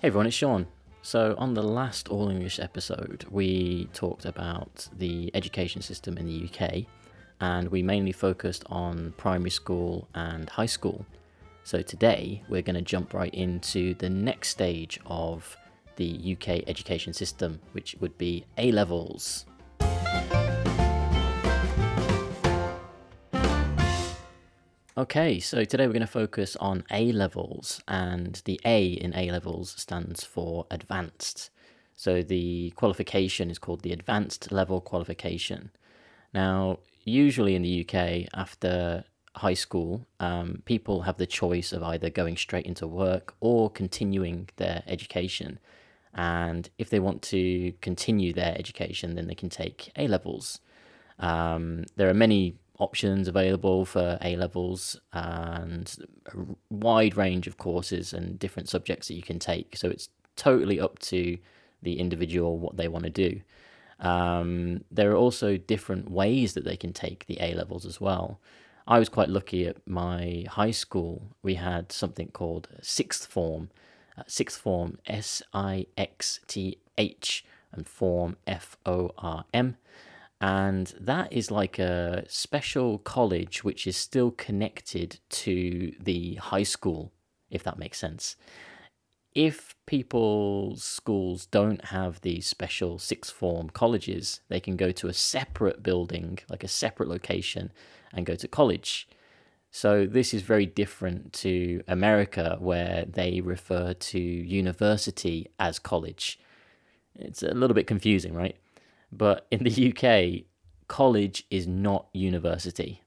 Hey everyone, it's Sean. So, on the last All English episode, we talked about the education system in the UK and we mainly focused on primary school and high school. So, today we're going to jump right into the next stage of the UK education system, which would be A levels. Okay, so today we're going to focus on A levels, and the A in A levels stands for advanced. So the qualification is called the advanced level qualification. Now, usually in the UK, after high school, um, people have the choice of either going straight into work or continuing their education. And if they want to continue their education, then they can take A levels. Um, there are many options available for A levels and a wide range of courses and different subjects that you can take. So it's totally up to the individual what they want to do. Um, there are also different ways that they can take the A levels as well. I was quite lucky at my high school. We had something called sixth form, uh, sixth form S I X T H, and form F O R M and that is like a special college which is still connected to the high school, if that makes sense. If people's schools don't have these special sixth form colleges, they can go to a separate building, like a separate location, and go to college. So, this is very different to America, where they refer to university as college. It's a little bit confusing, right? But in the UK, college is not university.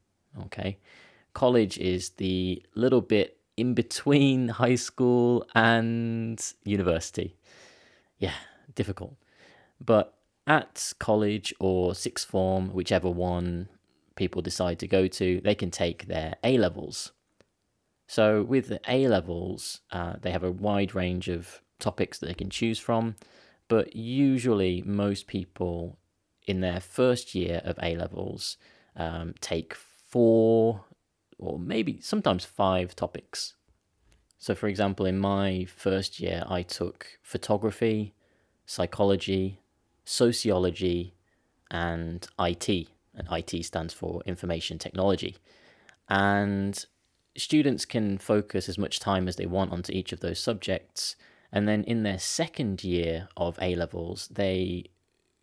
Okay. College is the little bit in between high school and university. Yeah, difficult. But at college or sixth form, whichever one people decide to go to, they can take their A levels. So with the A levels, uh, they have a wide range of topics that they can choose from but usually most people in their first year of A levels um, take four or maybe sometimes five topics. So, for example, in my first year, I took photography, psychology, sociology, and IT. And IT stands for information technology. And students can focus as much time as they want onto each of those subjects and then in their second year of A levels, they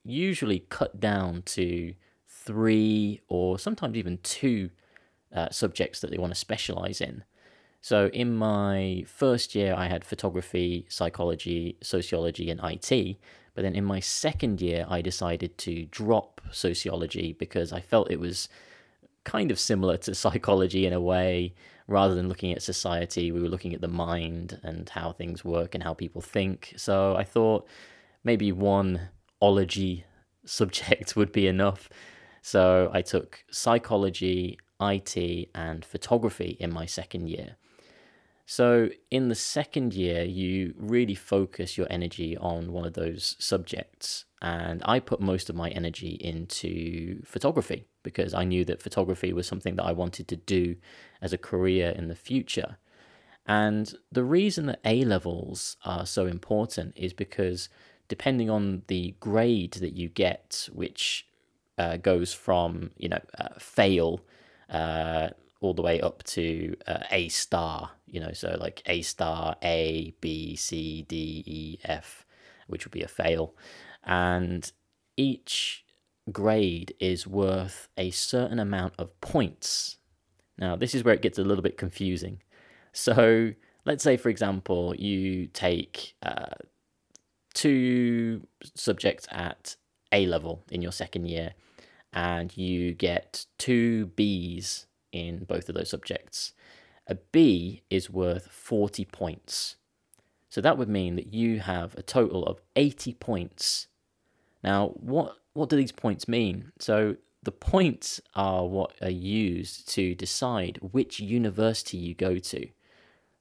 usually cut down to three or sometimes even two uh, subjects that they want to specialize in. So in my first year, I had photography, psychology, sociology, and IT. But then in my second year, I decided to drop sociology because I felt it was kind of similar to psychology in a way rather than looking at society, we were looking at the mind and how things work and how people think. So I thought maybe one ology subject would be enough. So I took psychology, IT, and photography in my second year. So in the second year, you really focus your energy on one of those subjects. And I put most of my energy into photography because I knew that photography was something that I wanted to do as a career in the future. And the reason that A levels are so important is because depending on the grade that you get, which uh, goes from, you know, uh, fail uh, all the way up to uh, A star, you know, so like A star, A, B, C, D, E, F, which would be a fail. And each grade is worth a certain amount of points. Now, this is where it gets a little bit confusing. So, let's say, for example, you take uh, two subjects at A level in your second year, and you get two Bs in both of those subjects. A B is worth 40 points. So that would mean that you have a total of 80 points. Now, what what do these points mean? So the points are what are used to decide which university you go to.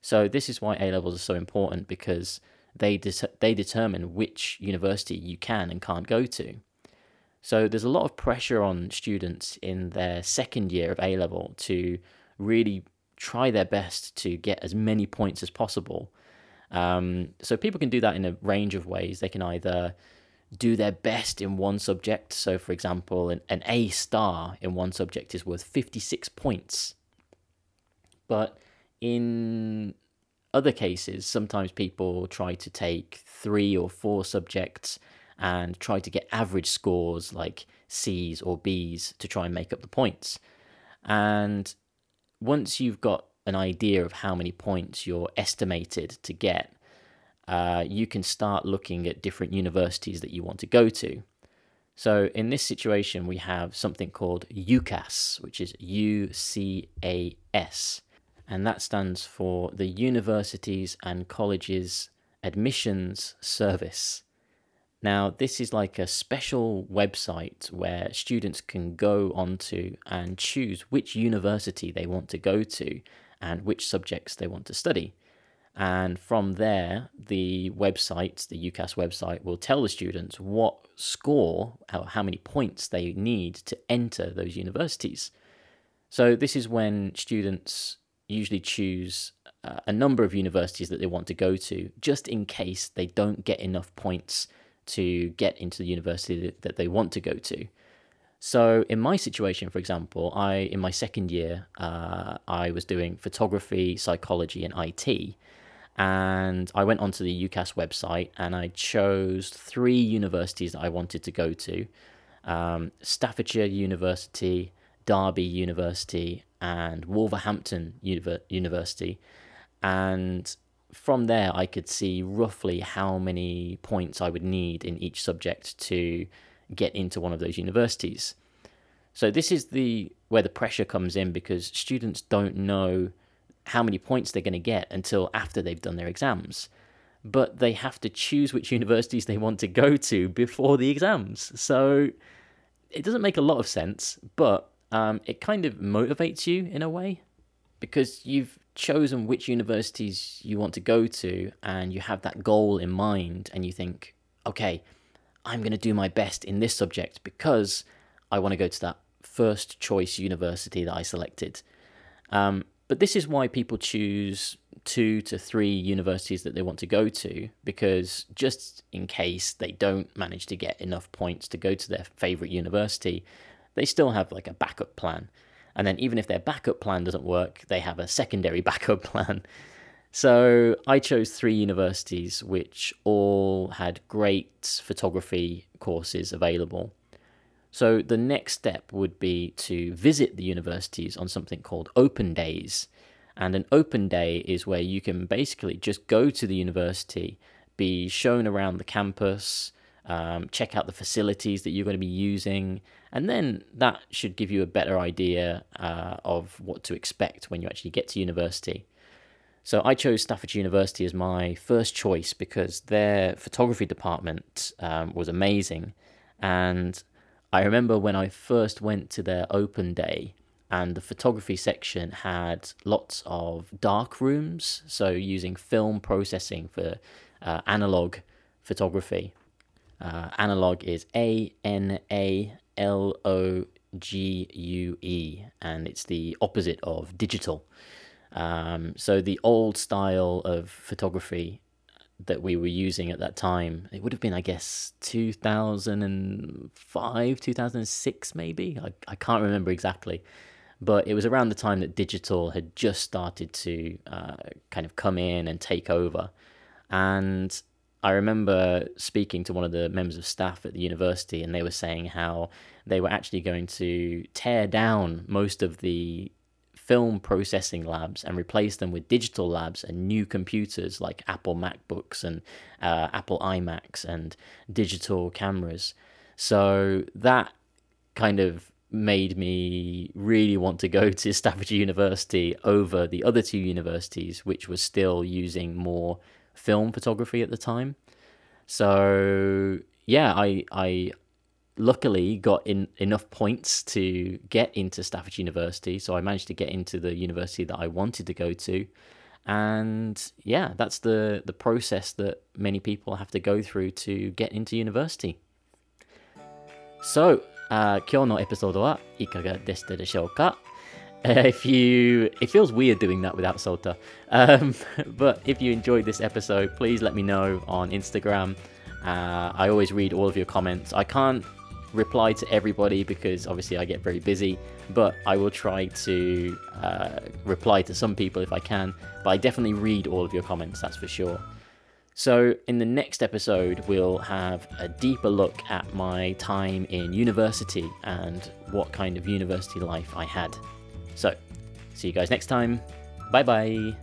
So this is why A levels are so important because they de- they determine which university you can and can't go to. So there's a lot of pressure on students in their second year of A level to really try their best to get as many points as possible. Um, so people can do that in a range of ways. They can either do their best in one subject. So, for example, an, an A star in one subject is worth 56 points. But in other cases, sometimes people try to take three or four subjects and try to get average scores like C's or B's to try and make up the points. And once you've got an idea of how many points you're estimated to get, uh, you can start looking at different universities that you want to go to. So in this situation, we have something called UCAS, which is U C A S, and that stands for the Universities and Colleges Admissions Service. Now, this is like a special website where students can go onto and choose which university they want to go to and which subjects they want to study. And from there, the website, the UCAS website, will tell the students what score, how, how many points they need to enter those universities. So, this is when students usually choose uh, a number of universities that they want to go to, just in case they don't get enough points to get into the university that they want to go to. So in my situation, for example, I in my second year, uh, I was doing photography, psychology, and IT, and I went onto the UCAS website and I chose three universities that I wanted to go to: um, Staffordshire University, Derby University, and Wolverhampton University, and from there I could see roughly how many points I would need in each subject to get into one of those universities. So this is the where the pressure comes in because students don't know how many points they're going to get until after they've done their exams. But they have to choose which universities they want to go to before the exams. So it doesn't make a lot of sense, but um, it kind of motivates you in a way because you've chosen which universities you want to go to and you have that goal in mind and you think, okay, I'm going to do my best in this subject because I want to go to that first choice university that I selected. Um, but this is why people choose two to three universities that they want to go to because just in case they don't manage to get enough points to go to their favorite university, they still have like a backup plan. And then even if their backup plan doesn't work, they have a secondary backup plan. So I chose three universities which all had great photography courses available. So the next step would be to visit the universities on something called open days. And an open day is where you can basically just go to the university, be shown around the campus, um, check out the facilities that you're going to be using, and then that should give you a better idea uh, of what to expect when you actually get to university. So I chose Staffordshire University as my first choice because their photography department um, was amazing. And I remember when I first went to their open day, and the photography section had lots of dark rooms, so using film processing for uh, analog photography. Uh, analog is A N A L O G U E, and it's the opposite of digital. Um, so the old style of photography that we were using at that time, it would have been, I guess, 2005, 2006, maybe. I, I can't remember exactly. But it was around the time that digital had just started to uh, kind of come in and take over. And I remember speaking to one of the members of staff at the university, and they were saying how they were actually going to tear down most of the film processing labs and replace them with digital labs and new computers like Apple MacBooks and uh, Apple iMacs and digital cameras. So that kind of made me really want to go to Staffordshire University over the other two universities, which was still using more film photography at the time. So yeah, I I luckily got in enough points to get into Staffordshire University. So I managed to get into the university that I wanted to go to. And yeah, that's the, the process that many people have to go through to get into university. So, uh, 今日のエピソードはいかがでしたでしょうか if you, it feels weird doing that without Sota. Um, but if you enjoyed this episode, please let me know on Instagram. Uh, I always read all of your comments. I can't reply to everybody because obviously I get very busy, but I will try to uh, reply to some people if I can. But I definitely read all of your comments, that's for sure. So, in the next episode, we'll have a deeper look at my time in university and what kind of university life I had. So, see you guys next time. Bye bye.